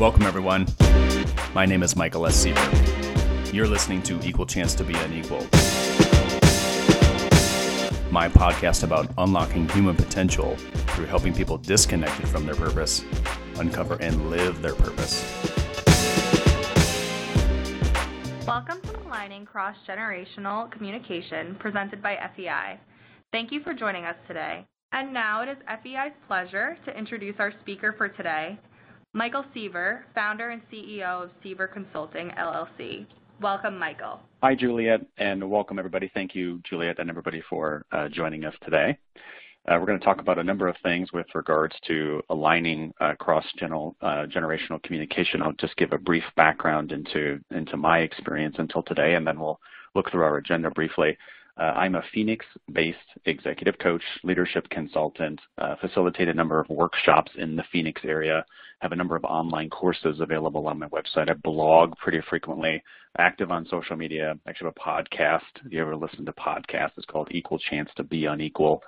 Welcome, everyone. My name is Michael S. Seaver. You're listening to Equal Chance to Be Unequal, my podcast about unlocking human potential through helping people disconnected from their purpose uncover and live their purpose. Welcome to Aligning Cross Generational Communication presented by FEI. Thank you for joining us today. And now it is FEI's pleasure to introduce our speaker for today, Michael Seaver, founder and CEO of Seaver Consulting, LLC. Welcome, Michael. Hi, Juliet, and welcome, everybody. Thank you, Juliet, and everybody for uh, joining us today. Uh, we're going to talk about a number of things with regards to aligning uh, cross-generational uh, communication. I'll just give a brief background into, into my experience until today, and then we'll look through our agenda briefly. Uh, I'm a Phoenix-based executive coach, leadership consultant, uh, facilitate a number of workshops in the Phoenix area, have a number of online courses available on my website. I blog pretty frequently, active on social media. I actually have a podcast. If you ever listen to podcasts, it's called Equal Chance to Be Unequal.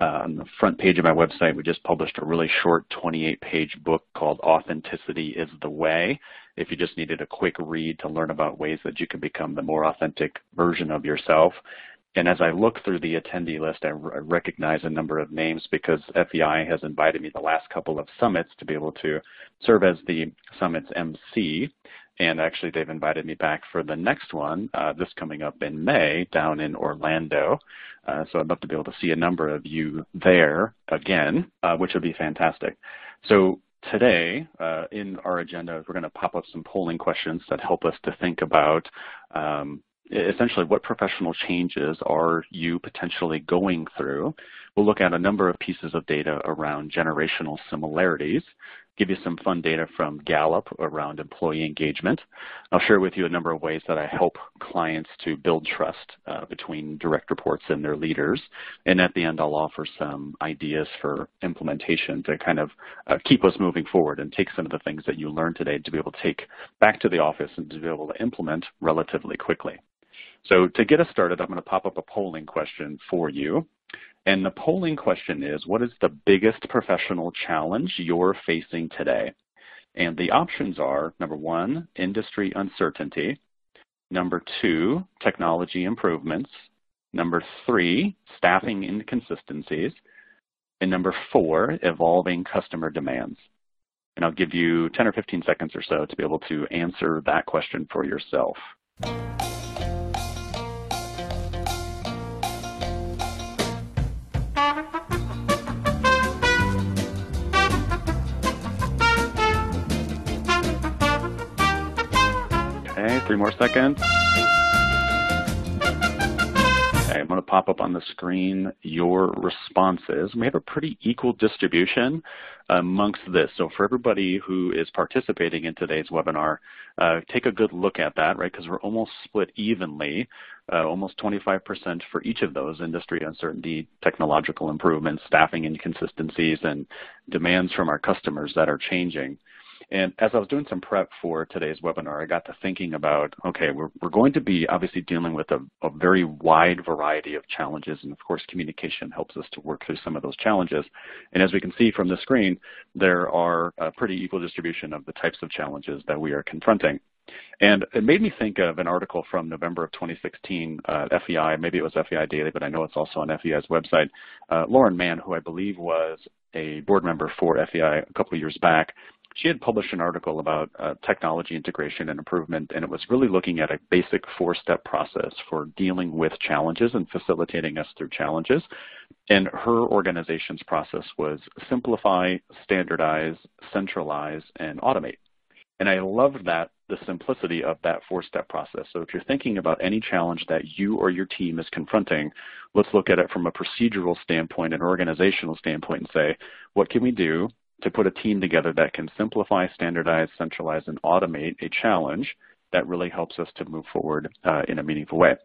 Uh, on the front page of my website, we just published a really short 28-page book called Authenticity is the Way. If you just needed a quick read to learn about ways that you can become the more authentic version of yourself. And as I look through the attendee list, I, recognize a number of names because FEI has invited me the last couple of summits to be able to serve as the summit's MC. And actually, they've invited me back for the next one, uh, this coming up in May down in Orlando. Uh, so I'd love to be able to see a number of you there again, uh, which would be fantastic. So today uh, in our agenda, we're going to pop up some polling questions that help us to think about um, essentially what professional changes are you potentially going through. We'll look at a number of pieces of data around generational similarities, give you some fun data from Gallup around employee engagement. I'll share with you a number of ways that I help clients to build trust uh, between direct reports and their leaders. And at the end, I'll offer some ideas for implementation to kind of uh, keep us moving forward and take some of the things that you learned today to be able to take back to the office and to be able to implement relatively quickly. So to get us started, I'm going to pop up a polling question for you. And the polling question is, what is the biggest professional challenge you're facing today? And the options are, number one, industry uncertainty. Number two, technology improvements. Number three, staffing inconsistencies. And number four, evolving customer demands. And I'll give you 10 or 15 seconds or so to be able to answer that question for yourself. Three more seconds. Okay, I'm going to pop up on the screen your responses. We have a pretty equal distribution amongst this. So for everybody who is participating in today's webinar, uh, take a good look at that, right, because we're almost split evenly, uh, almost 25% for each of those, industry uncertainty, technological improvements, staffing inconsistencies, and demands from our customers that are changing. And as I was doing some prep for today's webinar, I got to thinking about, okay, we're, we're going to be obviously dealing with a, a very wide variety of challenges. And of course, communication helps us to work through some of those challenges. And as we can see from the screen, there are a pretty equal distribution of the types of challenges that we are confronting. And it made me think of an article from November of 2016, uh, FEI, maybe it was FEI Daily, but I know it's also on FEI's website. Uh, Lauren Mann, who I believe was a board member for FEI a couple of years back, she had published an article about uh, technology integration and improvement, and it was really looking at a basic four-step process for dealing with challenges and facilitating us through challenges. And her organization's process was simplify, standardize, centralize, and automate. And I loved that, the simplicity of that four-step process. So if you're thinking about any challenge that you or your team is confronting, let's look at it from a procedural standpoint, an organizational standpoint, and say, what can we do to put a team together that can simplify, standardize, centralize, and automate a challenge that really helps us to move forward uh, in a meaningful way.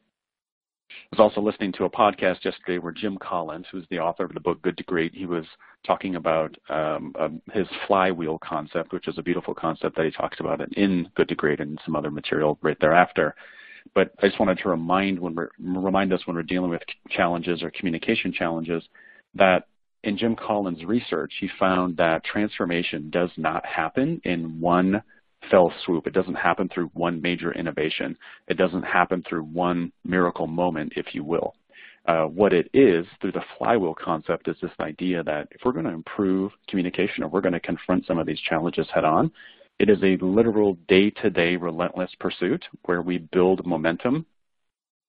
I was also listening to a podcast yesterday where Jim Collins, who's the author of the book Good to Great, he was talking about um, um, his flywheel concept, which is a beautiful concept that he talks about in Good to Great and some other material right thereafter. But I just wanted to remind when we're, remind us when we're dealing with challenges or communication challenges that in Jim Collins' research, he found that transformation does not happen in one fell swoop. It doesn't happen through one major innovation. It doesn't happen through one miracle moment, if you will. Uh, what it is through the flywheel concept is this idea that if we're going to improve communication or we're going to confront some of these challenges head on, it is a literal day-to-day relentless pursuit where we build momentum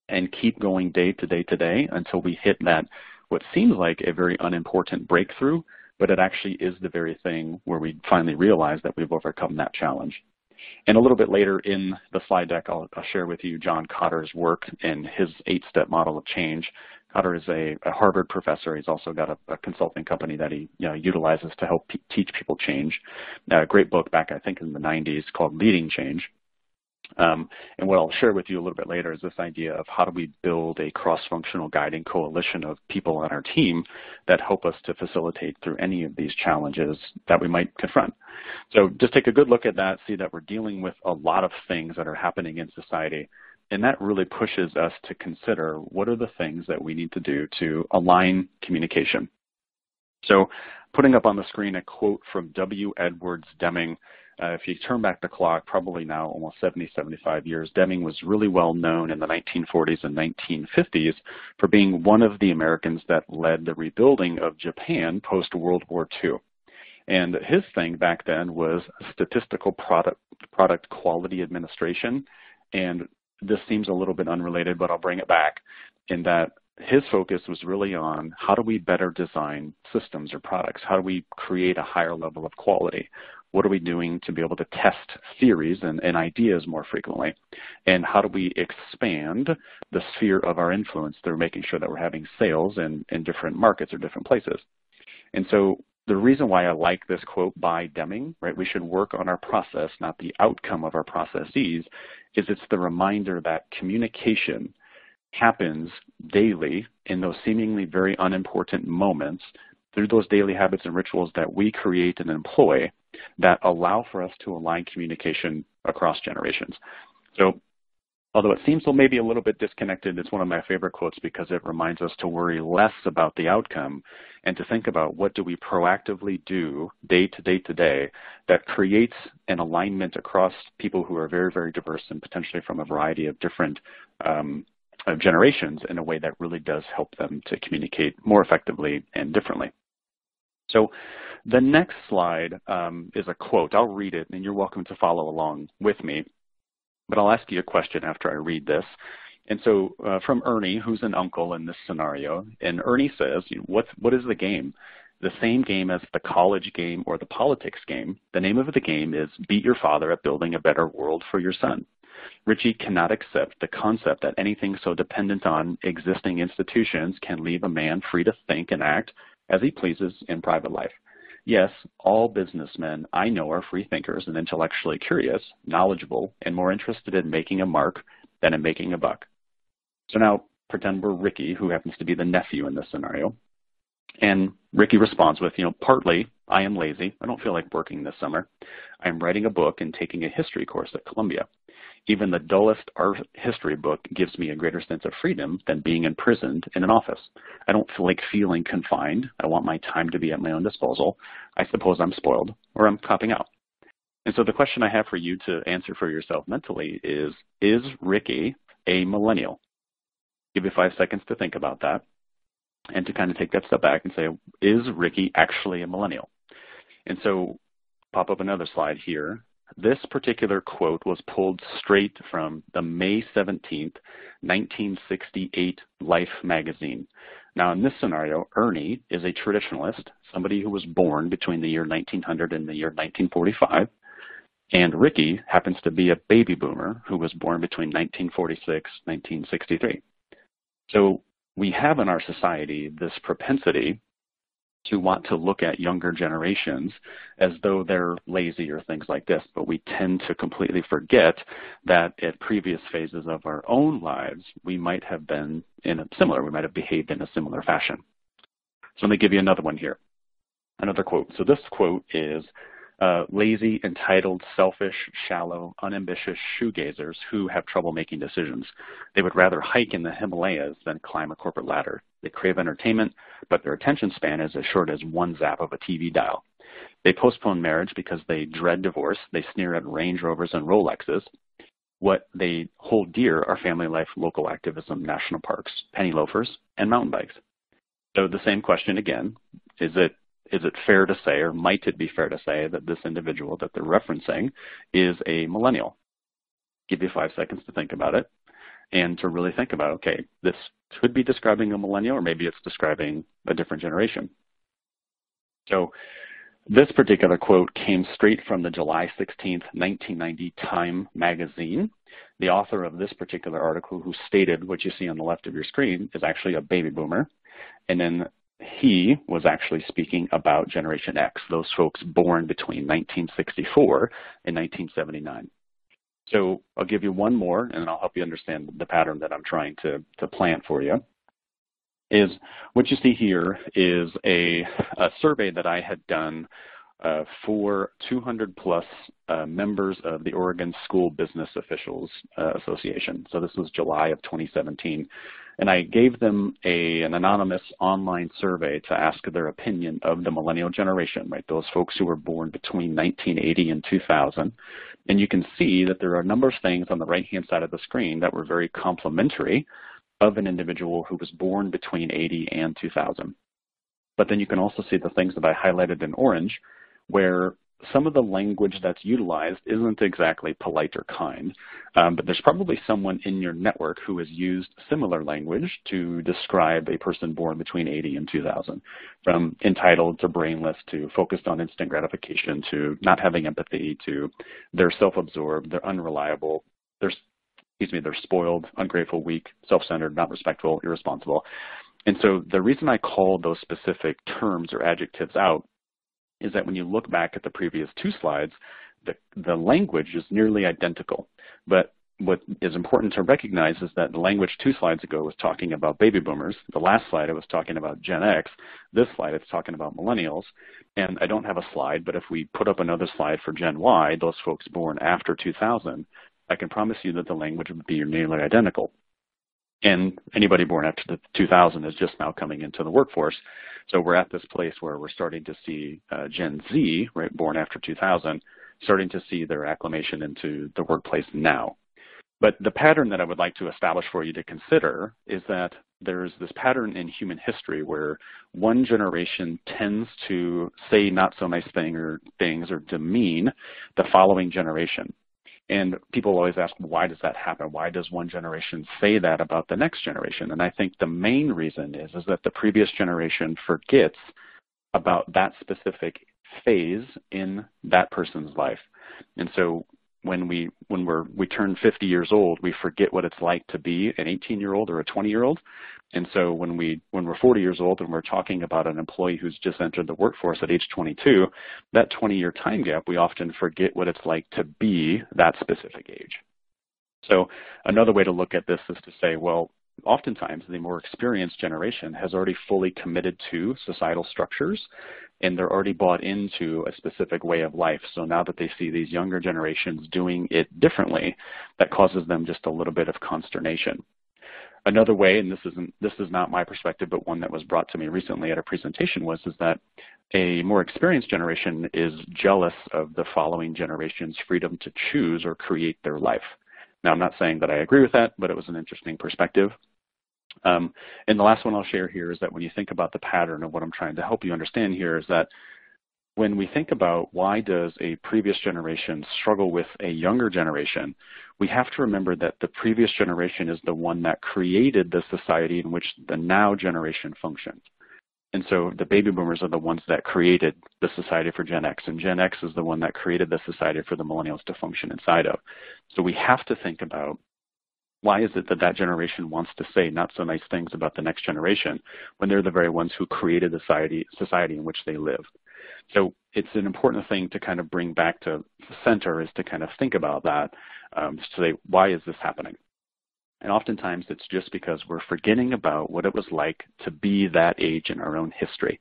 and keep going day to day to day until we hit that what seems like a very unimportant breakthrough, but it actually is the very thing where we finally realize that we've overcome that challenge. And a little bit later in the slide deck, I'll, I'll share with you John Kotter's work and his eight-step model of change. Kotter is a, a, Harvard professor. He's also got a, a consulting company that he you know, utilizes to help teach people change. A great book back, I think, in the 90s called Leading Change. Um, and what I'll share with you a little bit later is this idea of how do we build a cross-functional guiding coalition of people on our team that help us to facilitate through any of these challenges that we might confront. So just take a good look at that, see that we're dealing with a lot of things that are happening in society, and that really pushes us to consider what are the things that we need to do to align communication. So putting up on the screen a quote from W. Edwards Deming, uh, if you turn back the clock, probably now almost 70, 75 years, Deming was really well known in the 1940s and 1950s for being one of the Americans that led the rebuilding of Japan post-World War II. And his thing back then was statistical product, product quality administration. And this seems a little bit unrelated, but I'll bring it back in that his focus was really on how do we better design systems or products? How do we create a higher level of quality? What are we doing to be able to test theories and, and, ideas more frequently? And how do we expand the sphere of our influence through making sure that we're having sales in, in different markets or different places? And so the reason why I like this quote by Deming, right, we should work on our process, not the outcome of our processes, is it's the reminder that communication happens daily in those seemingly very unimportant moments through those daily habits and rituals that we create and employ that allow for us to align communication across generations. So although it seems maybe a little bit disconnected, it's one of my favorite quotes because it reminds us to worry less about the outcome and to think about what do we proactively do day to day to day that creates an alignment across people who are very, very diverse and potentially from a variety of different um, generations in a way that really does help them to communicate more effectively and differently. So the next slide um, is a quote. I'll read it, and you're welcome to follow along with me. But I'll ask you a question after I read this. And so uh, from Ernie, who's an uncle in this scenario, and Ernie says, What's, what is the game? The same game as the college game or the politics game. The name of the game is Beat Your Father at Building a Better World for Your Son. Richie cannot accept the concept that anything so dependent on existing institutions can leave a man free to think and act as he pleases in private life. Yes, all businessmen I know are free thinkers and intellectually curious, knowledgeable, and more interested in making a mark than in making a buck. So now pretend we're Ricky, who happens to be the nephew in this scenario. And Ricky responds with, you know, partly, I am lazy. I don't feel like working this summer. I am writing a book and taking a history course at Columbia. Even the dullest art history book gives me a greater sense of freedom than being imprisoned in an office. I don't feel like feeling confined. I want my time to be at my own disposal. I suppose I'm spoiled or I'm copping out. And so the question I have for you to answer for yourself mentally is, is Ricky a millennial? Give you five seconds to think about that and to kind of take that step back and say, is Ricky actually a millennial? And so pop up another slide here. This particular quote was pulled straight from the May 17th, 1968 Life magazine. Now, in this scenario, Ernie is a traditionalist, somebody who was born between the year 1900 and the year 1945. And Ricky happens to be a baby boomer who was born between 1946 1963. So we have in our society this propensity to want to look at younger generations as though they're lazy or things like this, but we tend to completely forget that at previous phases of our own lives, we might have been in a similar, we might have behaved in a similar fashion. So let me give you another one here, another quote. So this quote is, uh, lazy, entitled, selfish, shallow, unambitious shoegazers who have trouble making decisions. They would rather hike in the Himalayas than climb a corporate ladder. They crave entertainment, but their attention span is as short as one zap of a TV dial. They postpone marriage because they dread divorce. They sneer at Range Rovers and Rolexes. What they hold dear are family life, local activism, national parks, penny loafers, and mountain bikes. So the same question again, is it is it fair to say, or might it be fair to say, that this individual that they're referencing is a millennial? Give you five seconds to think about it and to really think about, okay, this could be describing a millennial or maybe it's describing a different generation. So this particular quote came straight from the July 16th, 1990 Time magazine. The author of this particular article who stated what you see on the left of your screen is actually a baby boomer. And then he was actually speaking about Generation X, those folks born between 1964 and 1979. So I'll give you one more, and I'll help you understand the pattern that I'm trying to, to plant for you. Is what you see here is a, a survey that I had done uh, for 200 plus uh, members of the Oregon School Business Officials uh, Association. So this was July of 2017. And I gave them a, an anonymous online survey to ask their opinion of the millennial generation, right? Those folks who were born between 1980 and 2000. And you can see that there are a number of things on the right-hand side of the screen that were very complimentary of an individual who was born between 80 and 2000. But then you can also see the things that I highlighted in orange, where some of the language that's utilized isn't exactly polite or kind, um, but there's probably someone in your network who has used similar language to describe a person born between 80 and 2000, from entitled to brainless to focused on instant gratification to not having empathy to they're self-absorbed, they're unreliable, they're excuse me, they're spoiled, ungrateful, weak, self-centered, not respectful, irresponsible. And so the reason I call those specific terms or adjectives out is that when you look back at the previous two slides, the, the language is nearly identical. But what is important to recognize is that the language two slides ago was talking about baby boomers. The last slide, it was talking about Gen X. This slide, it's talking about millennials. And I don't have a slide, but if we put up another slide for Gen Y, those folks born after 2000, I can promise you that the language would be nearly identical. And anybody born after the 2000 is just now coming into the workforce. So we're at this place where we're starting to see uh, Gen Z, right, born after 2000, starting to see their acclimation into the workplace now. But the pattern that I would like to establish for you to consider is that there's this pattern in human history where one generation tends to say not so nice thing or things or demean the following generation. And people always ask, why does that happen? Why does one generation say that about the next generation? And I think the main reason is, is that the previous generation forgets about that specific phase in that person's life. And so when we when we're we turn 50 years old, we forget what it's like to be an 18 year old or a 20 year old. And so when we when we're 40 years old and we're talking about an employee who's just entered the workforce at age 22, that 20 year time gap, we often forget what it's like to be that specific age. So another way to look at this is to say, well, oftentimes the more experienced generation has already fully committed to societal structures and they're already bought into a specific way of life. So now that they see these younger generations doing it differently, that causes them just a little bit of consternation. Another way, and this isn't this is not my perspective, but one that was brought to me recently at a presentation was is that a more experienced generation is jealous of the following generation's freedom to choose or create their life. Now, I'm not saying that I agree with that, but it was an interesting perspective. Um, and the last one I'll share here is that when you think about the pattern of what I'm trying to help you understand here is that when we think about why does a previous generation struggle with a younger generation, we have to remember that the previous generation is the one that created the society in which the now generation functions. And so the baby boomers are the ones that created the society for Gen X, and Gen X is the one that created the society for the millennials to function inside of. So we have to think about why is it that that generation wants to say not so nice things about the next generation when they're the very ones who created the society, society in which they live? So it's an important thing to kind of bring back to center is to kind of think about that um, to say, why is this happening? And oftentimes it's just because we're forgetting about what it was like to be that age in our own history.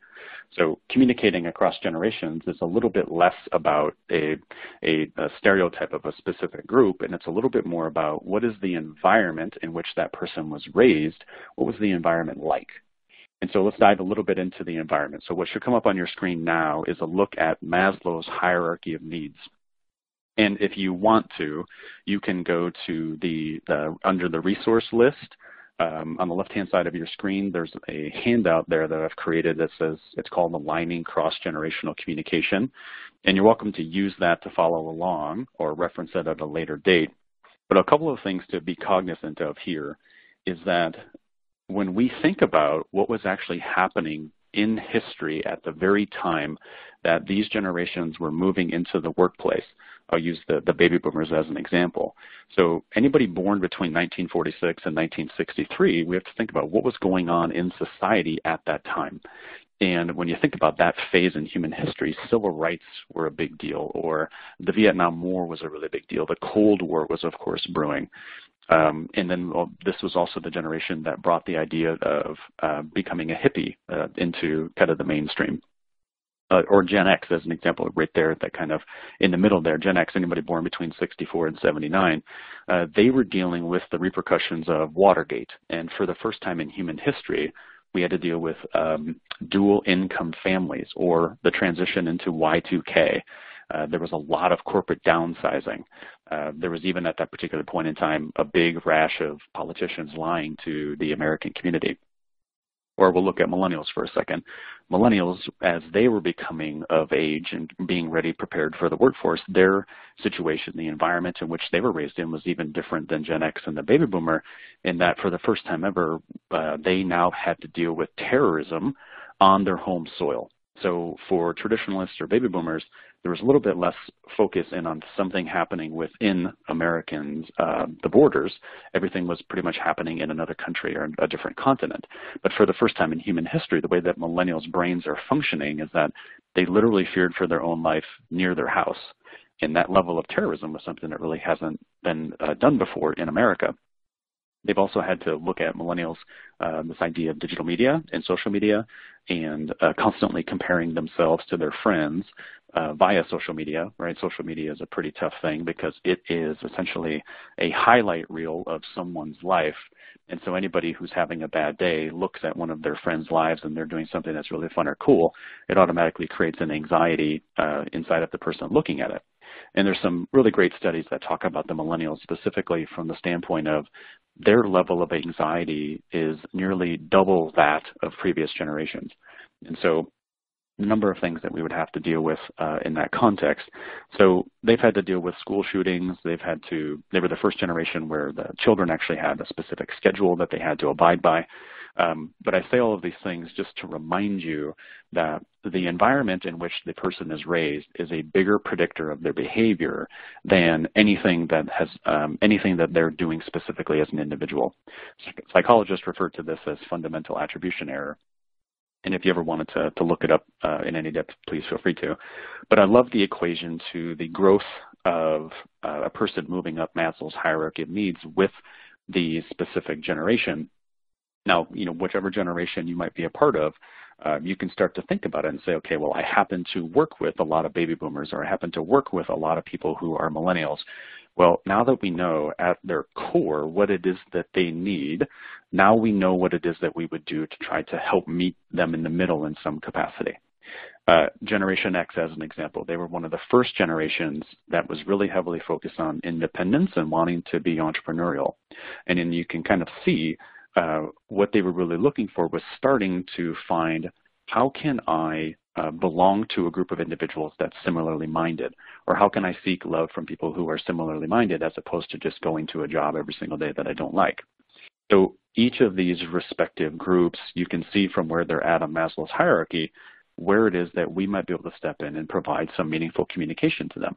So communicating across generations is a little bit less about a, a, a, stereotype of a specific group, and it's a little bit more about what is the environment in which that person was raised, what was the environment like? And so let's dive a little bit into the environment. So what should come up on your screen now is a look at Maslow's hierarchy of needs. And if you want to, you can go to the, the under the resource list. Um, on the left-hand side of your screen, there's a handout there that I've created that says it's called Aligning Cross-Generational Communication. And you're welcome to use that to follow along or reference it at a later date. But a couple of things to be cognizant of here is that when we think about what was actually happening in history at the very time that these generations were moving into the workplace, I'll use the, the baby boomers as an example. So anybody born between 1946 and 1963, we have to think about what was going on in society at that time. And when you think about that phase in human history, civil rights were a big deal, or the Vietnam War was a really big deal. The Cold War was, of course, brewing. Um, and then well, this was also the generation that brought the idea of uh, becoming a hippie uh, into kind of the mainstream. Uh, or Gen X as an example, right there, that kind of in the middle there, Gen X, anybody born between 64 and 79, uh, they were dealing with the repercussions of Watergate. And for the first time in human history, we had to deal with um, dual income families or the transition into Y2K. Uh, there was a lot of corporate downsizing. Uh, there was even at that particular point in time a big rash of politicians lying to the American community. Or we'll look at millennials for a second. Millennials, as they were becoming of age and being ready, prepared for the workforce, their situation, the environment in which they were raised in was even different than Gen X and the baby boomer in that for the first time ever, uh, they now had to deal with terrorism on their home soil. So for traditionalists or baby boomers, there was a little bit less focus in on something happening within Americans, uh, the borders. Everything was pretty much happening in another country or a different continent. But for the first time in human history, the way that millennials' brains are functioning is that they literally feared for their own life near their house. And that level of terrorism was something that really hasn't been uh, done before in America. They've also had to look at millennials, uh, this idea of digital media and social media, and uh, constantly comparing themselves to their friends uh, via social media, right? Social media is a pretty tough thing because it is essentially a highlight reel of someone's life. And so anybody who's having a bad day looks at one of their friends' lives and they're doing something that's really fun or cool, it automatically creates an anxiety uh, inside of the person looking at it. And there's some really great studies that talk about the millennials specifically from the standpoint of their level of anxiety is nearly double that of previous generations. And so number of things that we would have to deal with uh, in that context. So they've had to deal with school shootings. They've had to, they were the first generation where the children actually had a specific schedule that they had to abide by. Um, but I say all of these things just to remind you that the environment in which the person is raised is a bigger predictor of their behavior than anything that has um, anything that they're doing specifically as an individual. Psychologists refer to this as fundamental attribution error. And if you ever wanted to, to look it up uh, in any depth, please feel free to. But I love the equation to the growth of uh, a person moving up Maslow's hierarchy of needs with the specific generation. Now, you know, whichever generation you might be a part of, uh, you can start to think about it and say, okay, well, I happen to work with a lot of baby boomers or I happen to work with a lot of people who are millennials. Well, now that we know at their core what it is that they need, now we know what it is that we would do to try to help meet them in the middle in some capacity. Uh, Generation X, as an example, they were one of the first generations that was really heavily focused on independence and wanting to be entrepreneurial. And then you can kind of see uh, what they were really looking for was starting to find how can I uh, belong to a group of individuals that's similarly minded? Or how can I seek love from people who are similarly minded as opposed to just going to a job every single day that I don't like? So each of these respective groups, you can see from where they're at on Maslow's hierarchy, where it is that we might be able to step in and provide some meaningful communication to them.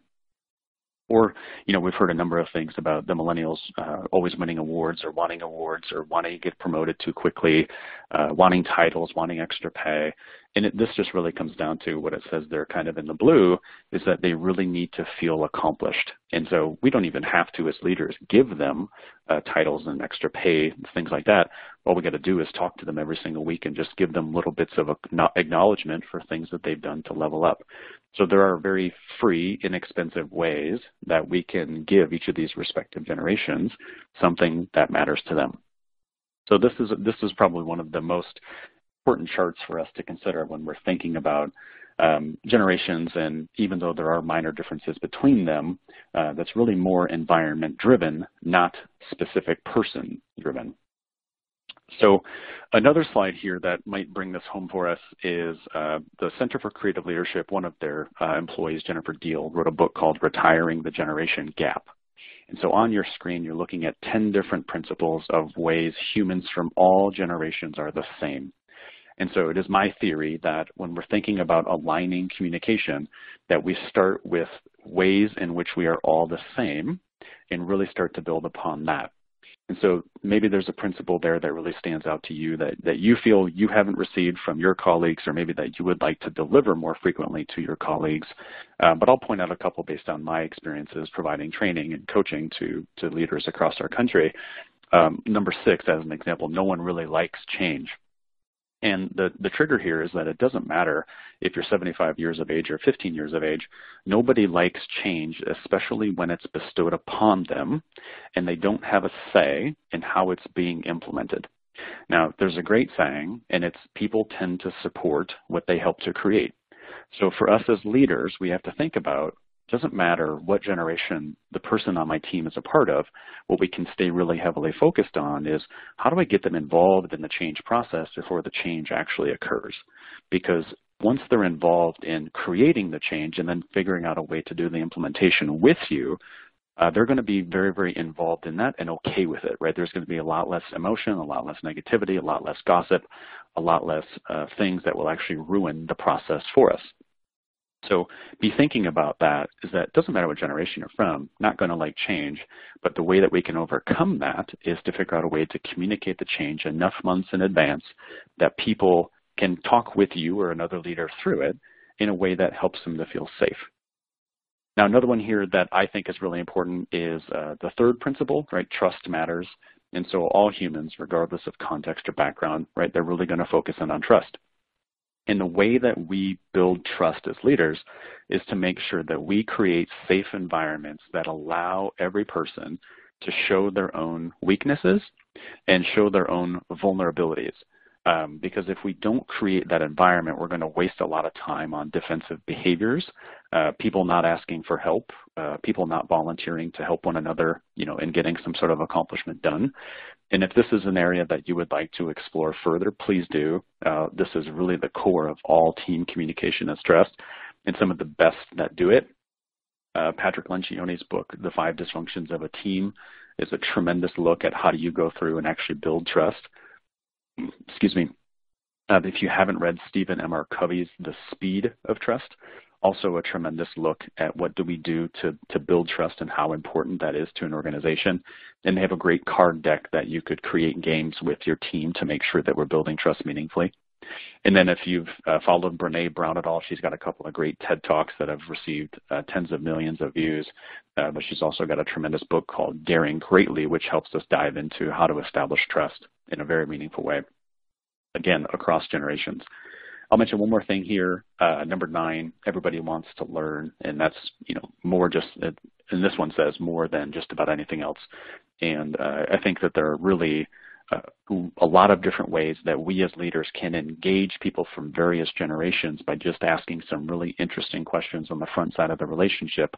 Or, you know, we've heard a number of things about the millennials uh, always winning awards or wanting awards or wanting to get promoted too quickly, uh, wanting titles, wanting extra pay. And it, this just really comes down to what it says there kind of in the blue is that they really need to feel accomplished. And so we don't even have to, as leaders, give them uh, titles and extra pay, things like that. All we got to do is talk to them every single week and just give them little bits of acknowledgement for things that they've done to level up. So there are very free, inexpensive ways that we can give each of these respective generations something that matters to them. So this is this is probably one of the most important charts for us to consider when we're thinking about um, generations, and even though there are minor differences between them, uh, that's really more environment driven, not specific person driven. So another slide here that might bring this home for us is uh, the Center for Creative Leadership, one of their uh, employees, Jennifer Deal, wrote a book called Retiring the Generation Gap. And so on your screen, you're looking at 10 different principles of ways humans from all generations are the same. And so it is my theory that when we're thinking about aligning communication, that we start with ways in which we are all the same and really start to build upon that. And so maybe there's a principle there that really stands out to you that, that you feel you haven't received from your colleagues or maybe that you would like to deliver more frequently to your colleagues. Uh, but I'll point out a couple based on my experiences providing training and coaching to, to leaders across our country. Um, number six, as an example, no one really likes change. And the, the trigger here is that it doesn't matter if you're 75 years of age or 15 years of age. Nobody likes change, especially when it's bestowed upon them and they don't have a say in how it's being implemented. Now, there's a great saying, and it's people tend to support what they help to create. So for us as leaders, we have to think about doesn't matter what generation the person on my team is a part of, what we can stay really heavily focused on is how do I get them involved in the change process before the change actually occurs? Because once they're involved in creating the change and then figuring out a way to do the implementation with you, uh, they're going to be very, very involved in that and okay with it, right? There's going to be a lot less emotion, a lot less negativity, a lot less gossip, a lot less uh, things that will actually ruin the process for us. So be thinking about that is that it doesn't matter what generation you're from, not going to like change, but the way that we can overcome that is to figure out a way to communicate the change enough months in advance that people can talk with you or another leader through it in a way that helps them to feel safe. Now, another one here that I think is really important is uh, the third principle, right? Trust matters. And so all humans, regardless of context or background, right, they're really going to focus in on trust. And the way that we build trust as leaders is to make sure that we create safe environments that allow every person to show their own weaknesses and show their own vulnerabilities. Um, because if we don't create that environment, we're going to waste a lot of time on defensive behaviors, uh, people not asking for help, uh, people not volunteering to help one another, you know, in getting some sort of accomplishment done. And if this is an area that you would like to explore further, please do. Uh, this is really the core of all team communication and trust, and some of the best that do it. Uh, Patrick Lencioni's book, The Five Dysfunctions of a Team, is a tremendous look at how do you go through and actually build trust. Excuse me. Uh, if you haven't read Stephen M. R. Covey's The Speed of Trust, also a tremendous look at what do we do to, to build trust and how important that is to an organization. And they have a great card deck that you could create games with your team to make sure that we're building trust meaningfully. And then if you've uh, followed Brene Brown at all, she's got a couple of great TED Talks that have received uh, tens of millions of views. Uh, but she's also got a tremendous book called Daring Greatly, which helps us dive into how to establish trust in a very meaningful way, again, across generations. I'll mention one more thing here. Uh, number nine, everybody wants to learn, and that's you know more just, and this one says more than just about anything else. And uh, I think that there are really uh, a lot of different ways that we as leaders can engage people from various generations by just asking some really interesting questions on the front side of the relationship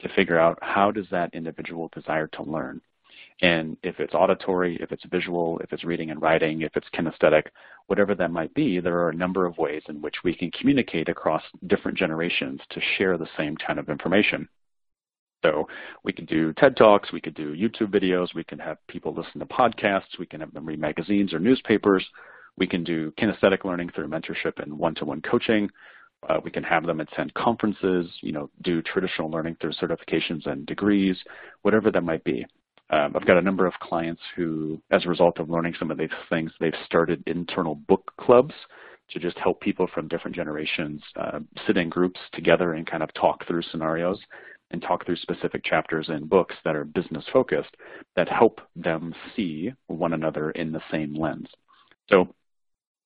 to figure out how does that individual desire to learn. And if it's auditory, if it's visual, if it's reading and writing, if it's kinesthetic, whatever that might be, there are a number of ways in which we can communicate across different generations to share the same kind of information. So we could do TED Talks, we could do YouTube videos, we can have people listen to podcasts, we can have them read magazines or newspapers, we can do kinesthetic learning through mentorship and one-to-one coaching. Uh, we can have them attend conferences, you know, do traditional learning through certifications and degrees, whatever that might be. Um, I've got a number of clients who, as a result of learning some of these things, they've started internal book clubs to just help people from different generations uh, sit in groups together and kind of talk through scenarios and talk through specific chapters in books that are business focused that help them see one another in the same lens. So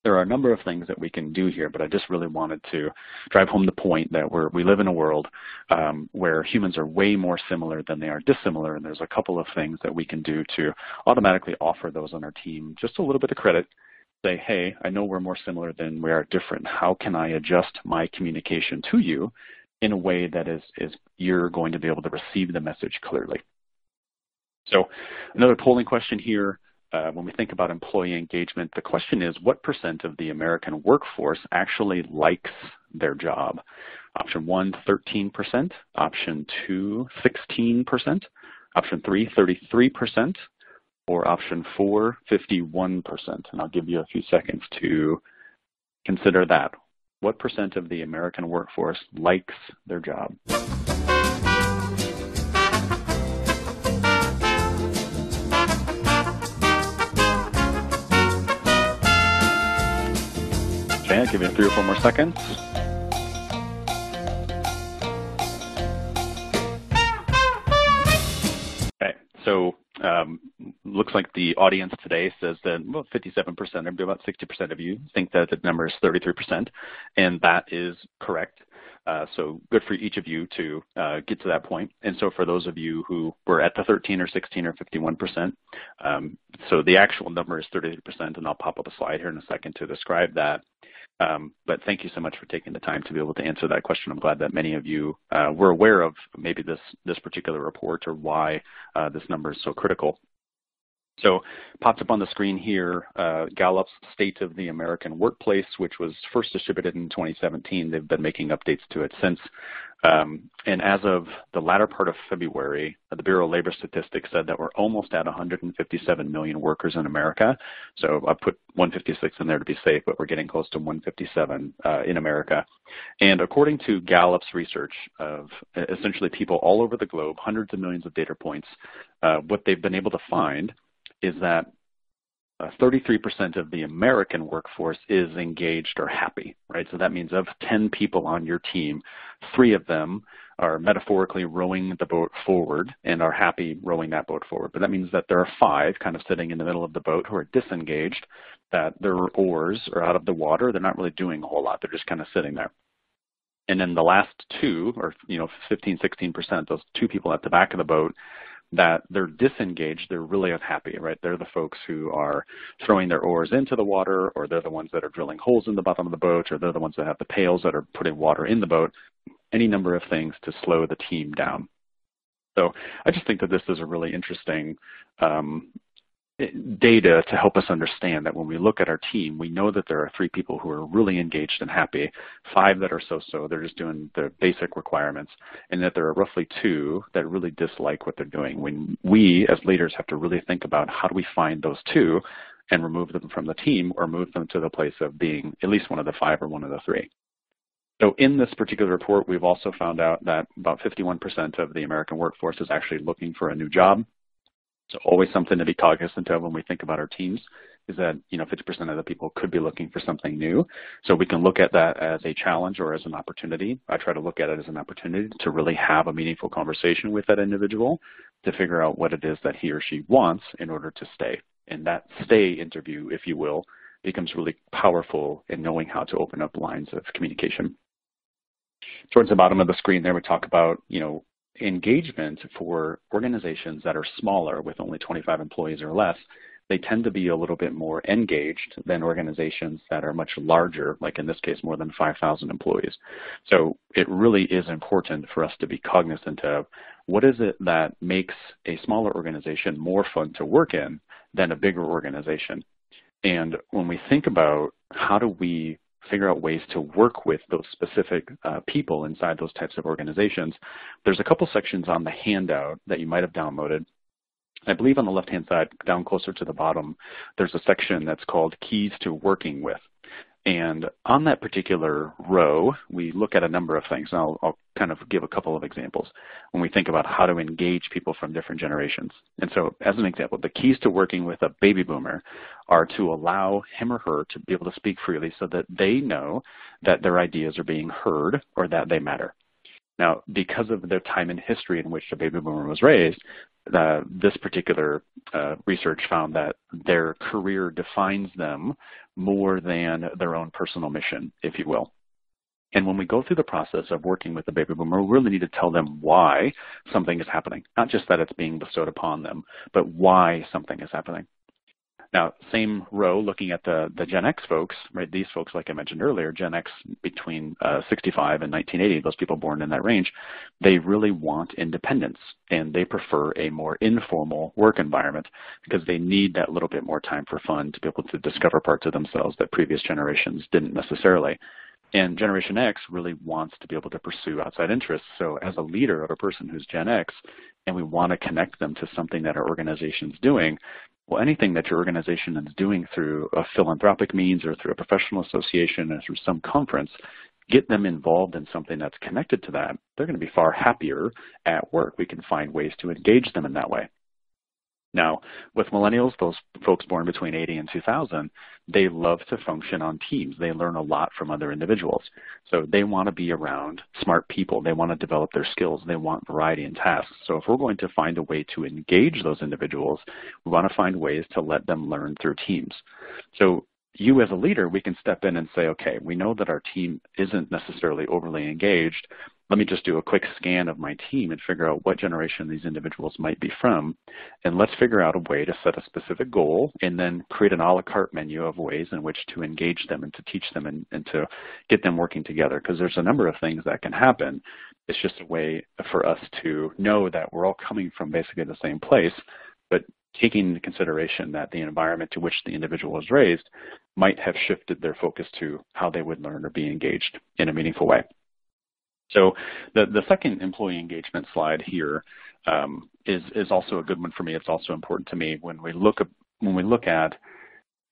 there are a number of things that we can do here, but I just really wanted to drive home the point that we live in a world um, where humans are way more similar than they are dissimilar, and there's a couple of things that we can do to automatically offer those on our team just a little bit of credit say, hey, I know we're more similar than we are different. How can I adjust my communication to you in a way that is, is you're going to be able to receive the message clearly? So another polling question here, uh, when we think about employee engagement, the question is what percent of the American workforce actually likes their job? Option one, 13%. Option two, 16%. Option three, 33%. Or option four, 51%. And I'll give you a few seconds to consider that. What percent of the American workforce likes their job? Okay, I'll give you three or four more seconds. Okay, so um, looks like the audience today says that well, 57%, maybe about 60% of you think that the number is 33%, and that is correct. Uh, so good for each of you to uh, get to that point. And so for those of you who were at the 13 or 16 or 51%, um, so the actual number is 33%, and I'll pop up a slide here in a second to describe that. Um, but thank you so much for taking the time to be able to answer that question. I'm glad that many of you uh, were aware of maybe this, this particular report or why uh, this number is so critical. So popped up on the screen here, uh, Gallup's State of the American Workplace, which was first distributed in 2017. They've been making updates to it since. Um, and as of the latter part of February, the Bureau of Labor Statistics said that we're almost at 157 million workers in America. So I put 156 in there to be safe, but we're getting close to 157 uh, in America. And according to Gallup's research of essentially people all over the globe, hundreds of millions of data points, uh, what they've been able to find is that 33% uh, of the American workforce is engaged or happy, right? So that means of 10 people on your team, three of them are metaphorically rowing the boat forward and are happy rowing that boat forward. But that means that there are five kind of sitting in the middle of the boat who are disengaged, that their oars are out of the water. They're not really doing a whole lot. They're just kind of sitting there. And then the last two, or you know, 15, 16%, those two people at the back of the boat that they're disengaged, they're really unhappy, right? They're the folks who are throwing their oars into the water, or they're the ones that are drilling holes in the bottom of the boat, or they're the ones that have the pails that are putting water in the boat, any number of things to slow the team down. So I just think that this is a really interesting um, data to help us understand that when we look at our team, we know that there are three people who are really engaged and happy, five that are so-so, they're just doing the basic requirements, and that there are roughly two that really dislike what they're doing. When we as leaders have to really think about how do we find those two and remove them from the team or move them to the place of being at least one of the five or one of the three. So in this particular report, we've also found out that about 51% of the American workforce is actually looking for a new job. So always something to be cognizant of when we think about our teams is that you know 50% of the people could be looking for something new. So we can look at that as a challenge or as an opportunity. I try to look at it as an opportunity to really have a meaningful conversation with that individual to figure out what it is that he or she wants in order to stay. And that stay interview, if you will, becomes really powerful in knowing how to open up lines of communication. Towards the bottom of the screen there, we talk about, you know, engagement for organizations that are smaller with only 25 employees or less, they tend to be a little bit more engaged than organizations that are much larger, like in this case, more than 5,000 employees. So it really is important for us to be cognizant of what is it that makes a smaller organization more fun to work in than a bigger organization. And when we think about how do we figure out ways to work with those specific uh, people inside those types of organizations, there's a couple sections on the handout that you might have downloaded. I believe on the left-hand side, down closer to the bottom, there's a section that's called Keys to Working With. And on that particular row, we look at a number of things. And I'll, I'll, kind of give a couple of examples when we think about how to engage people from different generations. And so as an example, the keys to working with a baby boomer are to allow him or her to be able to speak freely so that they know that their ideas are being heard or that they matter. Now, because of their time in history in which the baby boomer was raised, uh, this particular uh, research found that their career defines them more than their own personal mission, if you will. And when we go through the process of working with the baby boomer, we really need to tell them why something is happening, not just that it's being bestowed upon them, but why something is happening. Now, same row looking at the, the Gen X folks, right? These folks, like I mentioned earlier, Gen X between uh, 65 and 1980, those people born in that range, they really want independence and they prefer a more informal work environment because they need that little bit more time for fun to be able to discover parts of themselves that previous generations didn't necessarily. And Generation X really wants to be able to pursue outside interests. So as a leader of a person who's Gen X, and we want to connect them to something that our organization is doing, well, anything that your organization is doing through a philanthropic means or through a professional association or through some conference, get them involved in something that's connected to that. They're going to be far happier at work. We can find ways to engage them in that way. Now, with millennials, those folks born between 80 and 2000, they love to function on teams. They learn a lot from other individuals. So they want to be around smart people. They want to develop their skills. They want variety in tasks. So if we're going to find a way to engage those individuals, we want to find ways to let them learn through teams. So you as a leader, we can step in and say, okay, we know that our team isn't necessarily overly engaged let me just do a quick scan of my team and figure out what generation these individuals might be from. And let's figure out a way to set a specific goal and then create an a la carte menu of ways in which to engage them and to teach them and, and to get them working together. Because there's a number of things that can happen. It's just a way for us to know that we're all coming from basically the same place, but taking into consideration that the environment to which the individual was raised might have shifted their focus to how they would learn or be engaged in a meaningful way. So the, the second employee engagement slide here um, is is also a good one for me. It's also important to me when we look at, when we look at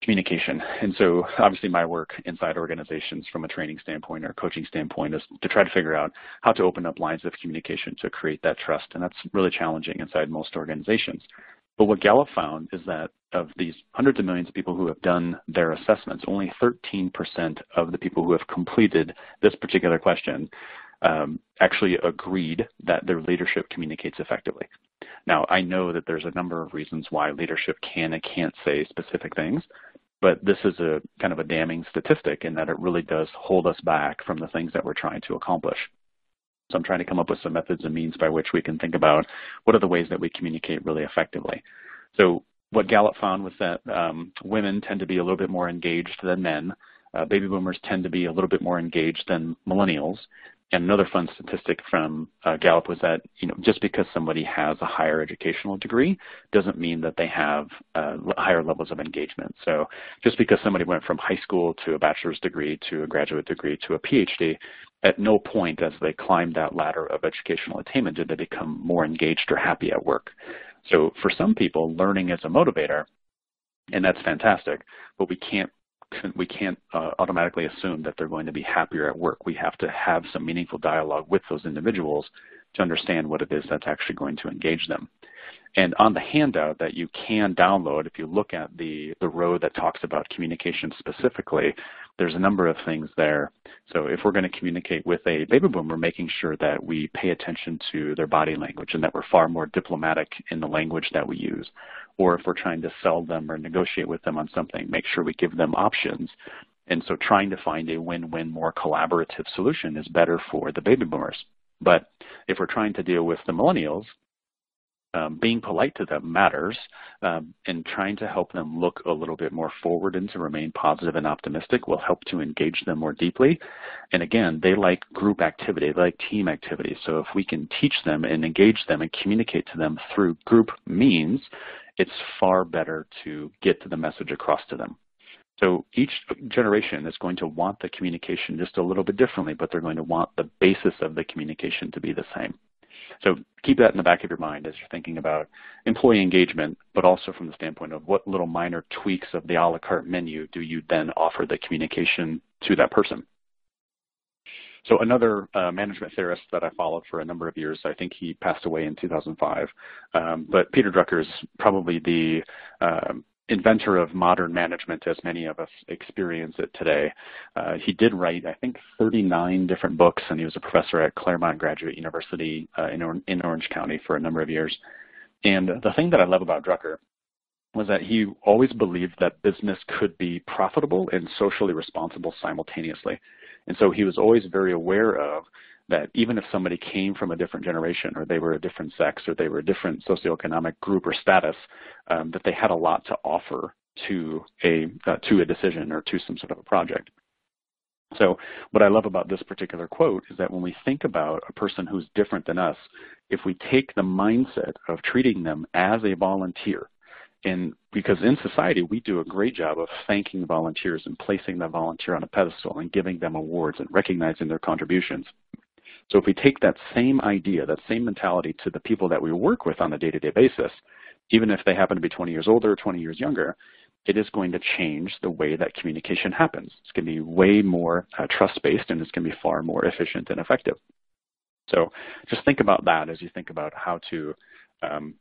communication. And so obviously my work inside organizations from a training standpoint or coaching standpoint is to try to figure out how to open up lines of communication to create that trust. And that's really challenging inside most organizations. But what Gallup found is that of these hundreds of millions of people who have done their assessments, only 13% of the people who have completed this particular question um, actually agreed that their leadership communicates effectively. Now, I know that there's a number of reasons why leadership can and can't say specific things, but this is a kind of a damning statistic in that it really does hold us back from the things that we're trying to accomplish. So I'm trying to come up with some methods and means by which we can think about what are the ways that we communicate really effectively. So what Gallup found was that um, women tend to be a little bit more engaged than men. Uh, baby boomers tend to be a little bit more engaged than millennials. And another fun statistic from uh, Gallup was that you know just because somebody has a higher educational degree doesn't mean that they have uh, higher levels of engagement. So just because somebody went from high school to a bachelor's degree to a graduate degree to a PhD, at no point as they climbed that ladder of educational attainment did they become more engaged or happy at work. So for some people, learning is a motivator, and that's fantastic, but we can't we can't uh, automatically assume that they're going to be happier at work. We have to have some meaningful dialogue with those individuals to understand what it is that's actually going to engage them. And on the handout that you can download, if you look at the, the row that talks about communication specifically, there's a number of things there. So if we're going to communicate with a baby boomer, making sure that we pay attention to their body language and that we're far more diplomatic in the language that we use. Or if we're trying to sell them or negotiate with them on something, make sure we give them options. And so trying to find a win-win, more collaborative solution is better for the baby boomers. But if we're trying to deal with the millennials, um, being polite to them matters um, and trying to help them look a little bit more forward and to remain positive and optimistic will help to engage them more deeply. And again, they like group activity, they like team activity. So if we can teach them and engage them and communicate to them through group means, it's far better to get the message across to them. So each generation is going to want the communication just a little bit differently, but they're going to want the basis of the communication to be the same. So keep that in the back of your mind as you're thinking about employee engagement, but also from the standpoint of what little minor tweaks of the a la carte menu do you then offer the communication to that person. So another uh, management theorist that I followed for a number of years, I think he passed away in 2005, um, but Peter Drucker is probably the um, inventor of modern management as many of us experience it today. Uh, he did write, I think, 39 different books, and he was a professor at Claremont Graduate University uh, in, or in Orange County for a number of years. And the thing that I love about Drucker was that he always believed that business could be profitable and socially responsible simultaneously. And so he was always very aware of that even if somebody came from a different generation or they were a different sex or they were a different socioeconomic group or status, um, that they had a lot to offer to a uh, to a decision or to some sort of a project. So what I love about this particular quote is that when we think about a person who's different than us, if we take the mindset of treating them as a volunteer, and because in society we do a great job of thanking volunteers and placing the volunteer on a pedestal and giving them awards and recognizing their contributions. So if we take that same idea, that same mentality to the people that we work with on a day-to-day -day basis, even if they happen to be 20 years older or 20 years younger, it is going to change the way that communication happens. It's going to be way more uh, trust-based and it's going to be far more efficient and effective. So just think about that as you think about how to um,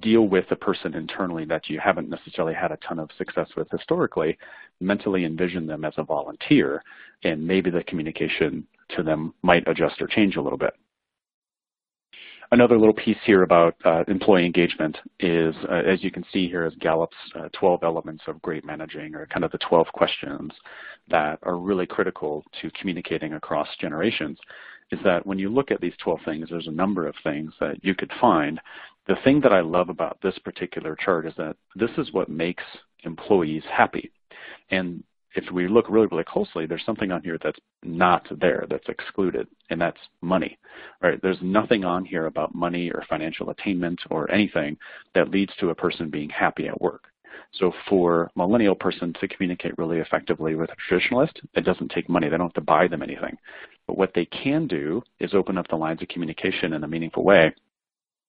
deal with a person internally that you haven't necessarily had a ton of success with historically, mentally envision them as a volunteer, and maybe the communication to them might adjust or change a little bit. Another little piece here about uh, employee engagement is, uh, as you can see here, is Gallup's uh, 12 elements of great managing, or kind of the 12 questions that are really critical to communicating across generations, is that when you look at these 12 things, there's a number of things that you could find. The thing that I love about this particular chart is that this is what makes employees happy. And if we look really, really closely, there's something on here that's not there, that's excluded, and that's money. Right? There's nothing on here about money or financial attainment or anything that leads to a person being happy at work. So for millennial person to communicate really effectively with a traditionalist, it doesn't take money. They don't have to buy them anything. But what they can do is open up the lines of communication in a meaningful way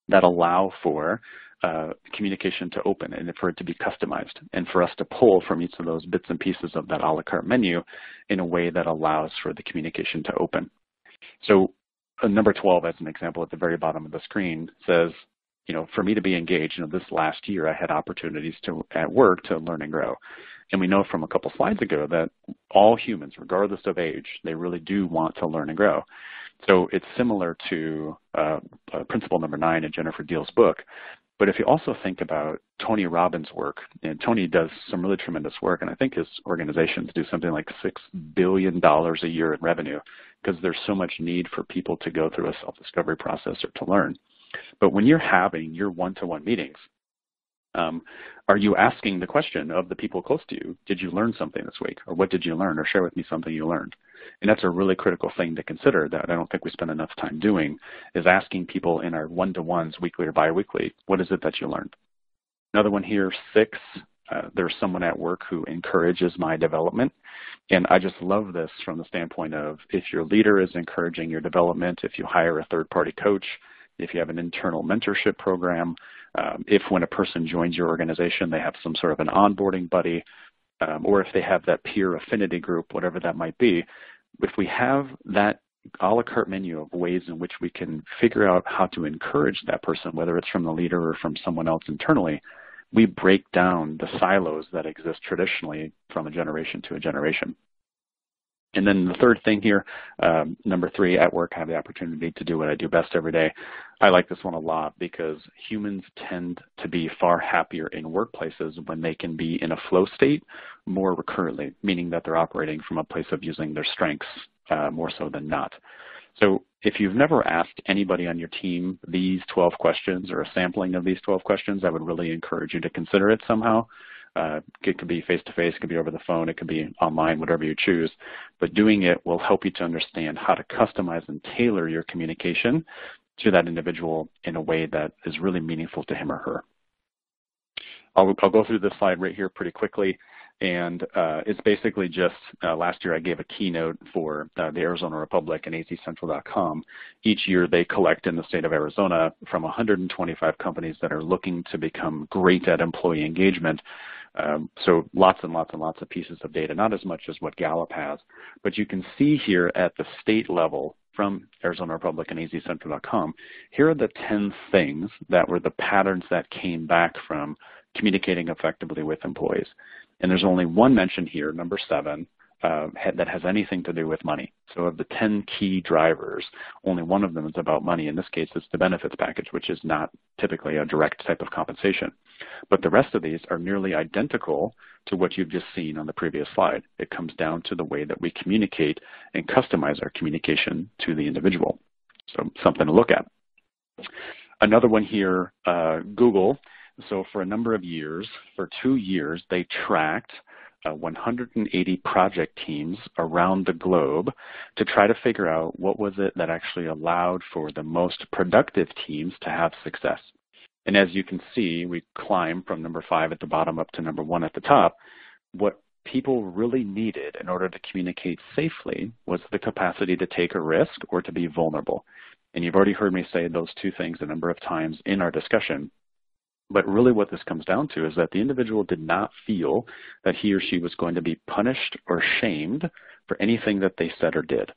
that allow for uh, communication to open and for it to be customized and for us to pull from each of those bits and pieces of that a la carte menu in a way that allows for the communication to open. So uh, number 12 as an example at the very bottom of the screen says, you know, for me to be engaged, you know, this last year I had opportunities to at work to learn and grow. And we know from a couple slides ago that all humans, regardless of age, they really do want to learn and grow. So it's similar to uh, uh, principle number nine in Jennifer Deal's book, but if you also think about Tony Robbins' work, and Tony does some really tremendous work, and I think his organizations do something like $6 billion a year in revenue because there's so much need for people to go through a self-discovery process or to learn. But when you're having your one-to-one -one meetings, um, are you asking the question of the people close to you, did you learn something this week? Or what did you learn? Or share with me something you learned. And that's a really critical thing to consider that I don't think we spend enough time doing is asking people in our one-to-ones weekly or biweekly, what is it that you learned? Another one here, six, uh, there's someone at work who encourages my development. And I just love this from the standpoint of if your leader is encouraging your development, if you hire a third-party coach, if you have an internal mentorship program, um, if when a person joins your organization, they have some sort of an onboarding buddy, um, or if they have that peer affinity group, whatever that might be, if we have that a la carte menu of ways in which we can figure out how to encourage that person, whether it's from the leader or from someone else internally, we break down the silos that exist traditionally from a generation to a generation. And then the third thing here, um, number three, at work, I have the opportunity to do what I do best every day. I like this one a lot because humans tend to be far happier in workplaces when they can be in a flow state more recurrently, meaning that they're operating from a place of using their strengths uh, more so than not. So if you've never asked anybody on your team these 12 questions or a sampling of these 12 questions, I would really encourage you to consider it somehow. Uh, it could be face-to-face, -face, it could be over the phone, it could be online, whatever you choose. But doing it will help you to understand how to customize and tailor your communication to that individual in a way that is really meaningful to him or her. I'll, I'll go through this slide right here pretty quickly. And uh, it's basically just, uh, last year I gave a keynote for uh, the Arizona Republic and azcentral.com. Each year they collect in the state of Arizona from 125 companies that are looking to become great at employee engagement. Um, so lots and lots and lots of pieces of data, not as much as what Gallup has. But you can see here at the state level from Arizona Republic and here are the 10 things that were the patterns that came back from communicating effectively with employees. And there's only one mention here, number seven, uh, that has anything to do with money. So of the 10 key drivers, only one of them is about money. In this case, it's the benefits package, which is not typically a direct type of compensation. But the rest of these are nearly identical to what you've just seen on the previous slide. It comes down to the way that we communicate and customize our communication to the individual. So something to look at. Another one here, uh, Google So for a number of years, for two years, they tracked Uh, 180 project teams around the globe to try to figure out what was it that actually allowed for the most productive teams to have success. And as you can see, we climb from number five at the bottom up to number one at the top. What people really needed in order to communicate safely was the capacity to take a risk or to be vulnerable. And you've already heard me say those two things a number of times in our discussion. But really what this comes down to is that the individual did not feel that he or she was going to be punished or shamed for anything that they said or did.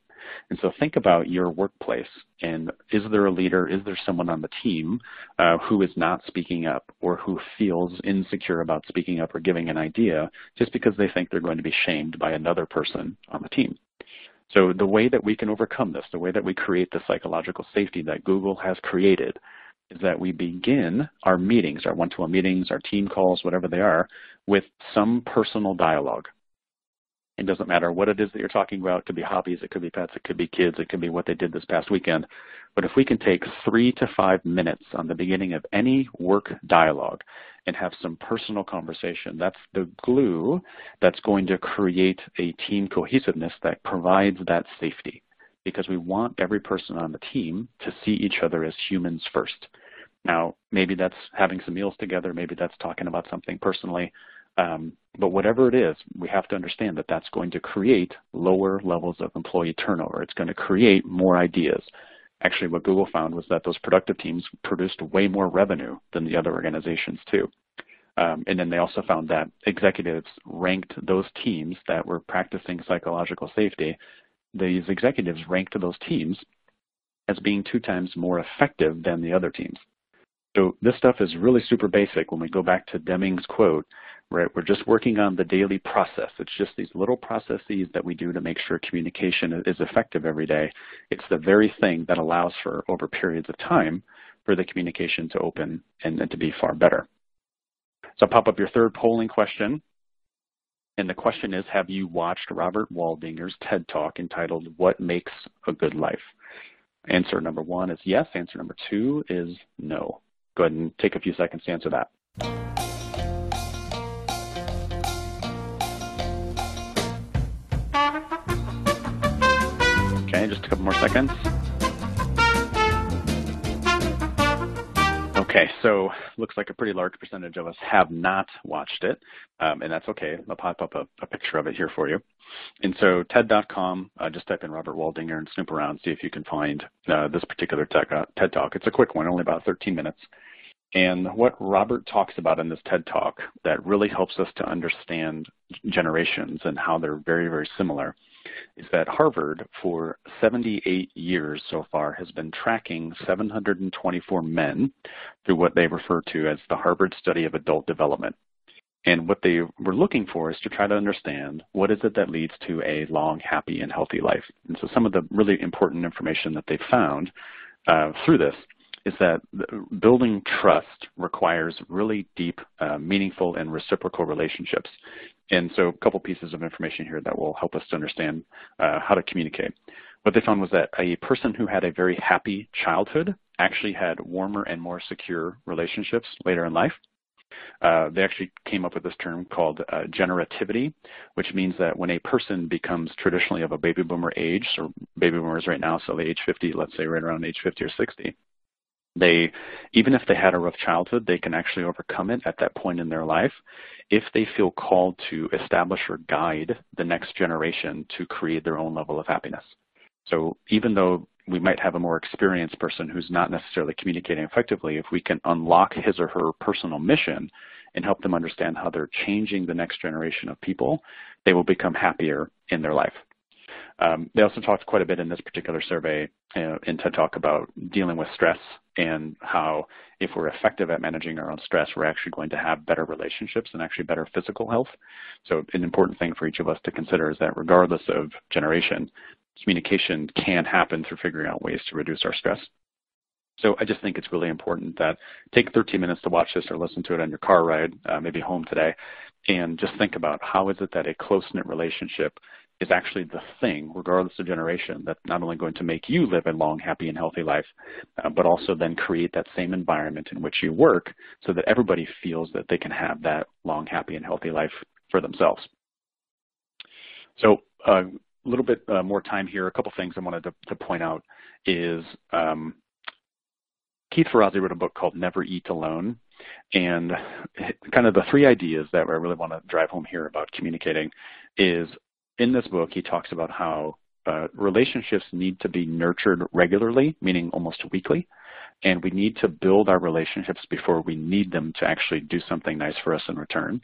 And so think about your workplace and is there a leader, is there someone on the team uh, who is not speaking up or who feels insecure about speaking up or giving an idea just because they think they're going to be shamed by another person on the team. So the way that we can overcome this, the way that we create the psychological safety that Google has created is that we begin our meetings, our one-to-one meetings, our team calls, whatever they are, with some personal dialogue. It doesn't matter what it is that you're talking about. It could be hobbies, it could be pets, it could be kids, it could be what they did this past weekend. But if we can take three to five minutes on the beginning of any work dialogue and have some personal conversation, that's the glue that's going to create a team cohesiveness that provides that safety because we want every person on the team to see each other as humans first. Now, maybe that's having some meals together, maybe that's talking about something personally, um, but whatever it is, we have to understand that that's going to create lower levels of employee turnover. It's going to create more ideas. Actually, what Google found was that those productive teams produced way more revenue than the other organizations too. Um, and then they also found that executives ranked those teams that were practicing psychological safety these executives ranked those teams as being two times more effective than the other teams. So this stuff is really super basic when we go back to Deming's quote, right? We're just working on the daily process. It's just these little processes that we do to make sure communication is effective every day. It's the very thing that allows for over periods of time for the communication to open and, and to be far better. So I'll pop up your third polling question. And the question is, have you watched Robert Waldinger's TED Talk entitled, What Makes a Good Life? Answer number one is yes. Answer number two is no. Go ahead and take a few seconds to answer that. Okay, just a couple more seconds. Okay, so looks like a pretty large percentage of us have not watched it, um, and that's okay. I'll pop up a, a, picture of it here for you. And so TED.com, uh, just type in Robert Waldinger and snoop around, see if you can find uh, this particular tech, uh, TED Talk. It's a quick one, only about 13 minutes. And what Robert talks about in this TED Talk that really helps us to understand generations and how they're very, very similar is that Harvard, for 78 years so far, has been tracking 724 men through what they refer to as the Harvard Study of Adult Development. And what they were looking for is to try to understand what is it that leads to a long, happy, and healthy life. And so some of the really important information that they found uh, through this is that building trust requires really deep, uh, meaningful, and reciprocal relationships. And so a couple pieces of information here that will help us to understand uh, how to communicate. What they found was that a person who had a very happy childhood actually had warmer and more secure relationships later in life. Uh, they actually came up with this term called uh, generativity, which means that when a person becomes traditionally of a baby boomer age, so baby boomers right now, so the age 50, let's say right around age 50 or 60, they, even if they had a rough childhood, they can actually overcome it at that point in their life if they feel called to establish or guide the next generation to create their own level of happiness. So even though we might have a more experienced person who's not necessarily communicating effectively, if we can unlock his or her personal mission and help them understand how they're changing the next generation of people, they will become happier in their life. Um, they also talked quite a bit in this particular survey uh, in TED Talk about dealing with stress and how if we're effective at managing our own stress, we're actually going to have better relationships and actually better physical health. So an important thing for each of us to consider is that regardless of generation, communication can happen through figuring out ways to reduce our stress. So I just think it's really important that take 13 minutes to watch this or listen to it on your car ride, uh, maybe home today, and just think about how is it that a close-knit relationship is actually the thing, regardless of generation, that's not only going to make you live a long, happy, and healthy life, uh, but also then create that same environment in which you work so that everybody feels that they can have that long, happy, and healthy life for themselves. So uh, a little bit uh, more time here. A couple things I wanted to, to point out is um, Keith Ferrazzi wrote a book called Never Eat Alone. And kind of the three ideas that I really want to drive home here about communicating is in this book, he talks about how uh, relationships need to be nurtured regularly, meaning almost weekly, and we need to build our relationships before we need them to actually do something nice for us in return.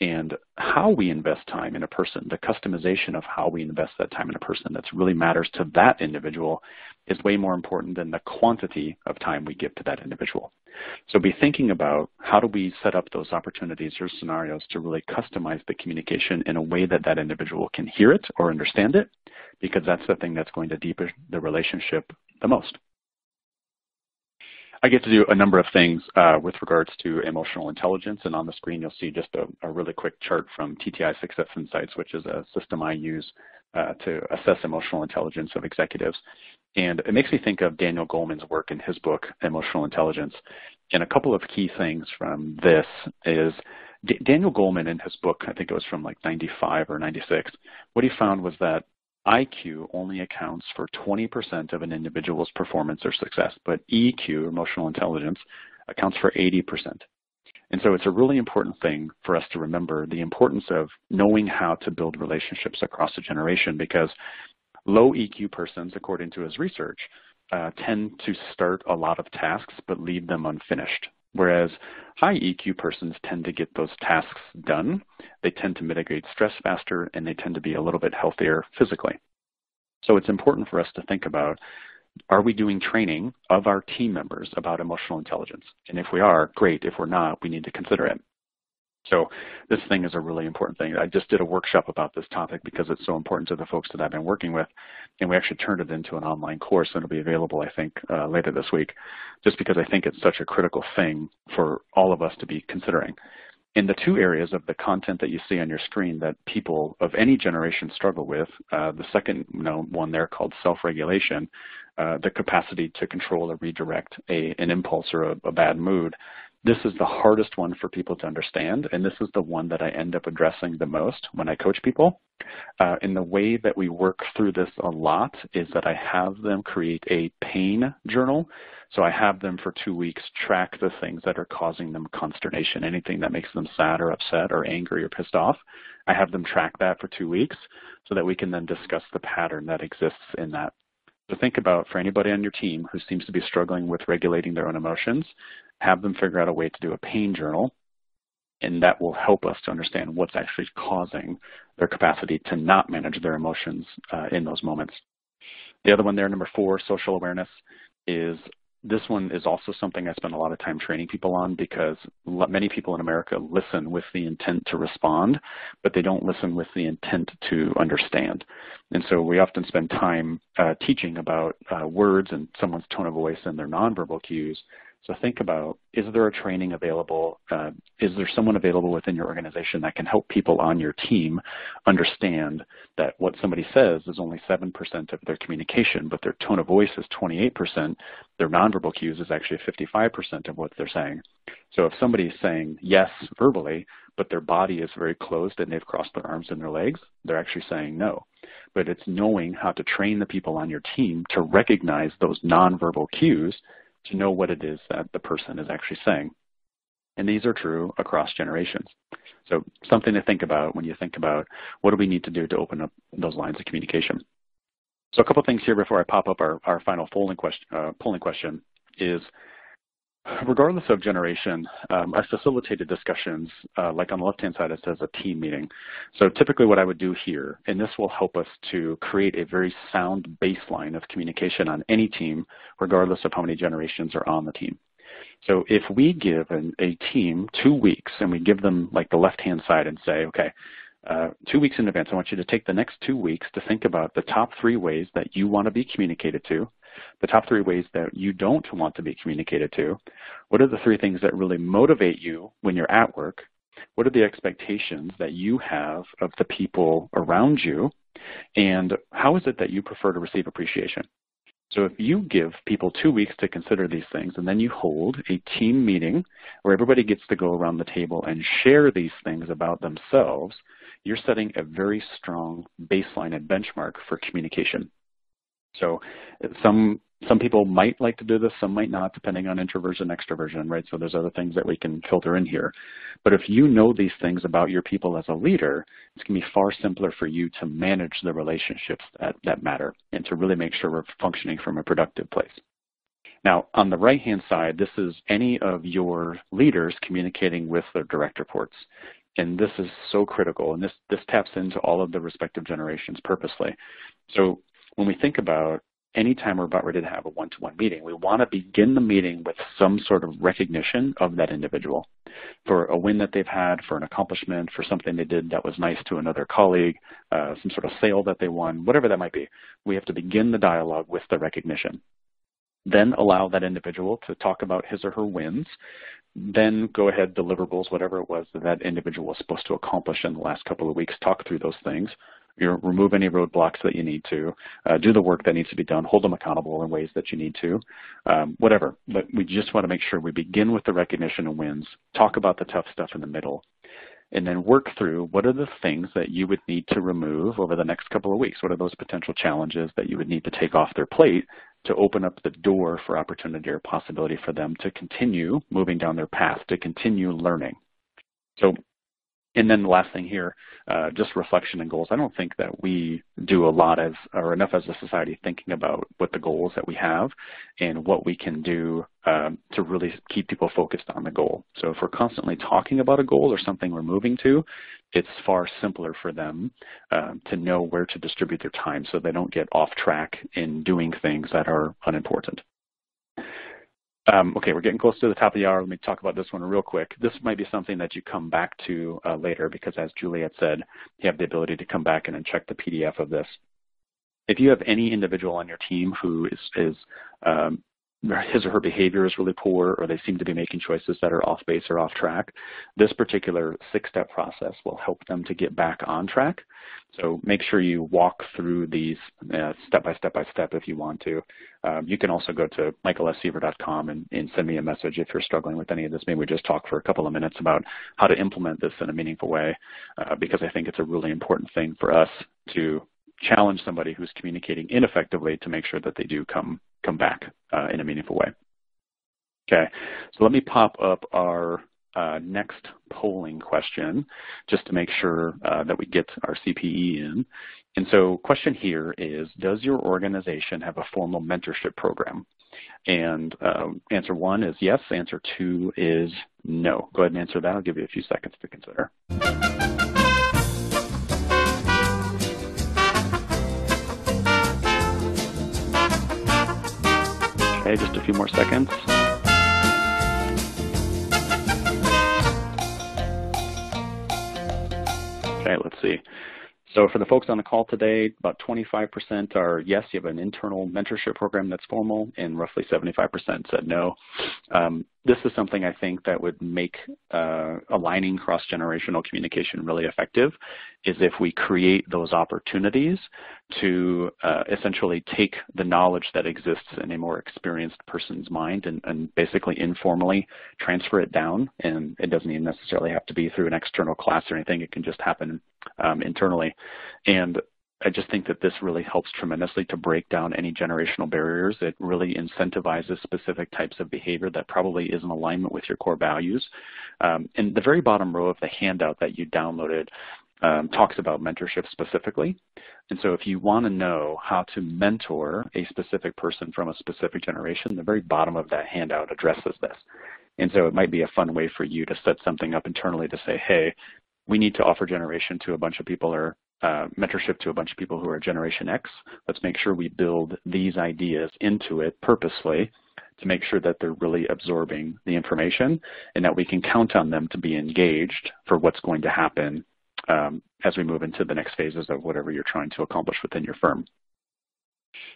And how we invest time in a person, the customization of how we invest that time in a person that really matters to that individual is way more important than the quantity of time we give to that individual. So be thinking about how do we set up those opportunities or scenarios to really customize the communication in a way that that individual can hear it or understand it, because that's the thing that's going to deepen the relationship the most. I get to do a number of things uh, with regards to emotional intelligence, and on the screen you'll see just a, a really quick chart from TTI Success Insights, which is a system I use uh, to assess emotional intelligence of executives. And it makes me think of Daniel Goleman's work in his book, Emotional Intelligence. And a couple of key things from this is D Daniel Goleman in his book, I think it was from like 95 or 96, what he found was that IQ only accounts for 20% of an individual's performance or success, but EQ, emotional intelligence, accounts for 80%. And so it's a really important thing for us to remember the importance of knowing how to build relationships across a generation because Low EQ persons, according to his research, uh, tend to start a lot of tasks but leave them unfinished. Whereas high EQ persons tend to get those tasks done, they tend to mitigate stress faster, and they tend to be a little bit healthier physically. So it's important for us to think about, are we doing training of our team members about emotional intelligence? And if we are, great. If we're not, we need to consider it. So this thing is a really important thing. I just did a workshop about this topic because it's so important to the folks that I've been working with, and we actually turned it into an online course, and it'll be available, I think, uh, later this week, just because I think it's such a critical thing for all of us to be considering. In the two areas of the content that you see on your screen that people of any generation struggle with, uh, the second you know, one there called self-regulation, uh, the capacity to control or redirect a, an impulse or a, a bad mood, this is the hardest one for people to understand, and this is the one that I end up addressing the most when I coach people. Uh, and the way that we work through this a lot is that I have them create a pain journal. So I have them for two weeks track the things that are causing them consternation, anything that makes them sad or upset or angry or pissed off. I have them track that for two weeks so that we can then discuss the pattern that exists in that. So think about for anybody on your team who seems to be struggling with regulating their own emotions, have them figure out a way to do a pain journal, and that will help us to understand what's actually causing their capacity to not manage their emotions uh, in those moments. The other one there, number four, social awareness, is this one is also something I spend a lot of time training people on because many people in America listen with the intent to respond, but they don't listen with the intent to understand. And so we often spend time uh, teaching about uh, words and someone's tone of voice and their nonverbal cues, so think about, is there a training available? Uh, is there someone available within your organization that can help people on your team understand that what somebody says is only 7% of their communication, but their tone of voice is 28%, their nonverbal cues is actually 55% of what they're saying. So if somebody's saying yes verbally, but their body is very closed and they've crossed their arms and their legs, they're actually saying no. But it's knowing how to train the people on your team to recognize those nonverbal cues to know what it is that the person is actually saying. And these are true across generations. So something to think about when you think about what do we need to do to open up those lines of communication. So a couple things here before I pop up our, our final polling question, uh, polling question is regardless of generation, um, I facilitated discussions, uh, like on the left-hand side it says a team meeting. So typically what I would do here, and this will help us to create a very sound baseline of communication on any team, regardless of how many generations are on the team. So if we give an, a team two weeks and we give them like the left-hand side and say, okay, uh, two weeks in advance, I want you to take the next two weeks to think about the top three ways that you want to be communicated to the top three ways that you don't want to be communicated to. What are the three things that really motivate you when you're at work? What are the expectations that you have of the people around you? And how is it that you prefer to receive appreciation? So if you give people two weeks to consider these things and then you hold a team meeting where everybody gets to go around the table and share these things about themselves, you're setting a very strong baseline and benchmark for communication. So some some people might like to do this, some might not, depending on introversion, extroversion, right? So there's other things that we can filter in here. But if you know these things about your people as a leader, it's going to be far simpler for you to manage the relationships that, that matter and to really make sure we're functioning from a productive place. Now, on the right-hand side, this is any of your leaders communicating with their direct reports. And this is so critical, and this, this taps into all of the respective generations purposely. So when we think about anytime we're about ready to have a one-to-one meeting, we want to begin the meeting with some sort of recognition of that individual for a win that they've had, for an accomplishment, for something they did that was nice to another colleague, uh, some sort of sale that they won, whatever that might be. We have to begin the dialogue with the recognition. Then allow that individual to talk about his or her wins. Then go ahead, deliverables, whatever it was that that individual was supposed to accomplish in the last couple of weeks, talk through those things you know, remove any roadblocks that you need to, uh, do the work that needs to be done, hold them accountable in ways that you need to, um, whatever. But we just want to make sure we begin with the recognition of wins, talk about the tough stuff in the middle, and then work through what are the things that you would need to remove over the next couple of weeks. What are those potential challenges that you would need to take off their plate to open up the door for opportunity or possibility for them to continue moving down their path, to continue learning. So and then the last thing here, uh, just reflection and goals. I don't think that we do a lot as, or enough as a society thinking about what the goals that we have and what we can do um, to really keep people focused on the goal. So if we're constantly talking about a goal or something we're moving to, it's far simpler for them uh, to know where to distribute their time so they don't get off track in doing things that are unimportant. Um, okay, we're getting close to the top of the hour. Let me talk about this one real quick. This might be something that you come back to uh, later because as Juliet said, you have the ability to come back and check the PDF of this. If you have any individual on your team who is, is um, his or her behavior is really poor or they seem to be making choices that are off base or off track, this particular six-step process will help them to get back on track. So make sure you walk through these uh, step by step by step if you want to. Um, you can also go to michaelsseaver.com and, and send me a message if you're struggling with any of this. Maybe we just talk for a couple of minutes about how to implement this in a meaningful way uh, because I think it's a really important thing for us to challenge somebody who's communicating ineffectively to make sure that they do come come back uh, in a meaningful way. Okay, so let me pop up our uh, next polling question just to make sure uh, that we get our CPE in. And so question here is, does your organization have a formal mentorship program? And um, answer one is yes, answer two is no. Go ahead and answer that. I'll give you a few seconds to consider. Okay, just a few more seconds. Okay, let's see. So for the folks on the call today, about 25% are yes, you have an internal mentorship program that's formal, and roughly 75% said no. Um, this is something I think that would make uh, aligning cross-generational communication really effective, is if we create those opportunities to uh, essentially take the knowledge that exists in a more experienced person's mind and, and, basically informally transfer it down. And it doesn't even necessarily have to be through an external class or anything. It can just happen um, internally. And I just think that this really helps tremendously to break down any generational barriers. It really incentivizes specific types of behavior that probably is in alignment with your core values. Um, and the very bottom row of the handout that you downloaded um, talks about mentorship specifically. And so if you want to know how to mentor a specific person from a specific generation, the very bottom of that handout addresses this. And so it might be a fun way for you to set something up internally to say, hey, we need to offer generation to a bunch of people or uh, mentorship to a bunch of people who are Generation X. Let's make sure we build these ideas into it purposely to make sure that they're really absorbing the information and that we can count on them to be engaged for what's going to happen um, as we move into the next phases of whatever you're trying to accomplish within your firm.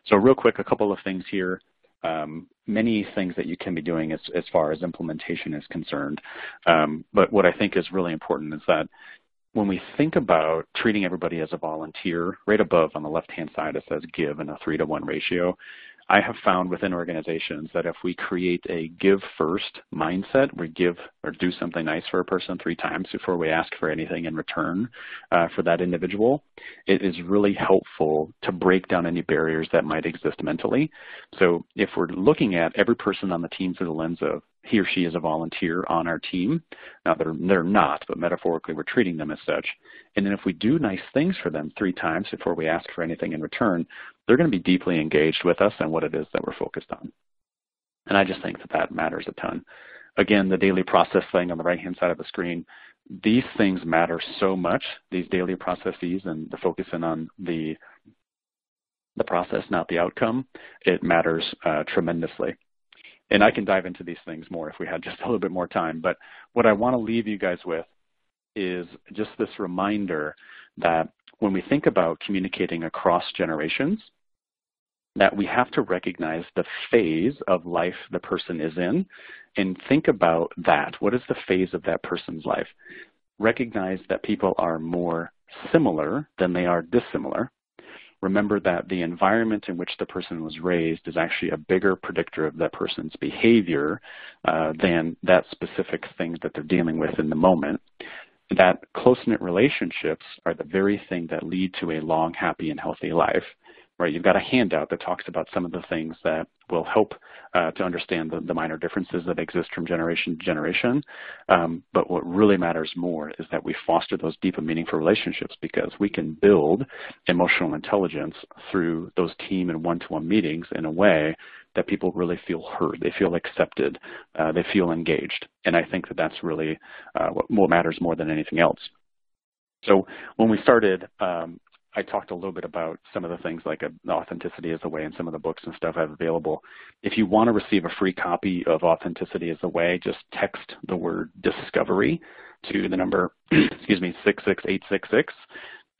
So real quick, a couple of things here. Um, many things that you can be doing as, as far as implementation is concerned. Um, but what I think is really important is that when we think about treating everybody as a volunteer, right above on the left-hand side it says give in a three to one ratio. I have found within organizations that if we create a give first mindset, we give or do something nice for a person three times before we ask for anything in return uh, for that individual, it is really helpful to break down any barriers that might exist mentally. So if we're looking at every person on the team through the lens of he or she is a volunteer on our team. Now they're they're not, but metaphorically we're treating them as such. And then if we do nice things for them three times before we ask for anything in return, they're going to be deeply engaged with us and what it is that we're focused on. And I just think that that matters a ton. Again, the daily process thing on the right-hand side of the screen, these things matter so much, these daily processes and the focusing on the the process, not the outcome, it matters uh, tremendously and I can dive into these things more if we had just a little bit more time. But what I want to leave you guys with is just this reminder that when we think about communicating across generations, that we have to recognize the phase of life the person is in and think about that. What is the phase of that person's life? Recognize that people are more similar than they are dissimilar remember that the environment in which the person was raised is actually a bigger predictor of that person's behavior uh, than that specific thing that they're dealing with in the moment. That close-knit relationships are the very thing that lead to a long, happy, and healthy life right? You've got a handout that talks about some of the things that will help uh, to understand the, the, minor differences that exist from generation to generation. Um, but what really matters more is that we foster those deep and meaningful relationships because we can build emotional intelligence through those team and one-to-one meetings in a way that people really feel heard, they feel accepted, uh, they feel engaged. And I think that that's really uh, what, what matters more than anything else. So when we started um, I talked a little bit about some of the things like authenticity as a way and some of the books and stuff I have available. If you want to receive a free copy of Authenticity as a Way, just text the word discovery to the number, excuse me, 66866,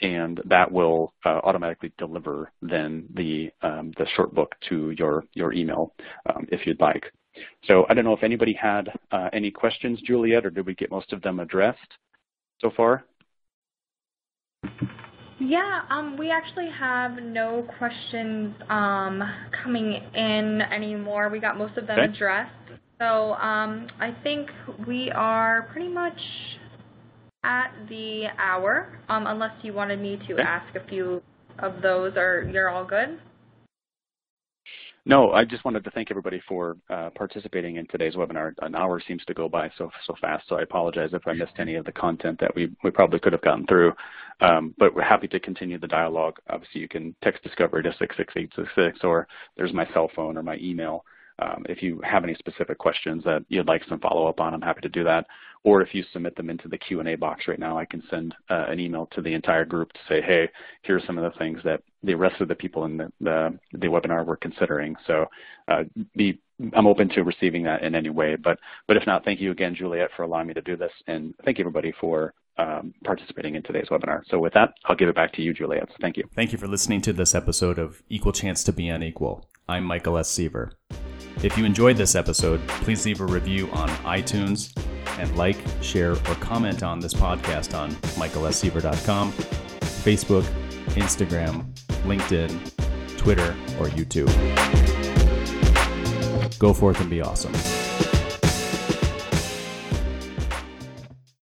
and that will uh, automatically deliver then the, um, the short book to your, your email um, if you'd like. So I don't know if anybody had uh, any questions, Juliet, or did we get most of them addressed so far? Yeah, um, we actually have no questions um, coming in anymore. We got most of them okay. addressed. So um, I think we are pretty much at the hour, um, unless you wanted me to okay. ask a few of those, or you're all good? No, I just wanted to thank everybody for uh, participating in today's webinar. An hour seems to go by so so fast, so I apologize if I missed any of the content that we, we probably could have gotten through. Um, but we're happy to continue the dialogue. Obviously, you can text Discovery to 66866, or there's my cell phone or my email. Um, if you have any specific questions that you'd like some follow-up on, I'm happy to do that. Or if you submit them into the Q&A box right now, I can send uh, an email to the entire group to say, hey, here are some of the things that the rest of the people in the, the, the webinar were considering. So uh, be, I'm open to receiving that in any way. But, but if not, thank you again, Juliet, for allowing me to do this. And thank you, everybody, for um, participating in today's webinar. So with that, I'll give it back to you, Juliet. So thank you. Thank you for listening to this episode of Equal Chance to Be Unequal. I'm Michael S. Seaver. If you enjoyed this episode, please leave a review on iTunes and like, share, or comment on this podcast on michaelsseaver.com, Facebook, Instagram, LinkedIn, Twitter, or YouTube. Go forth and be awesome.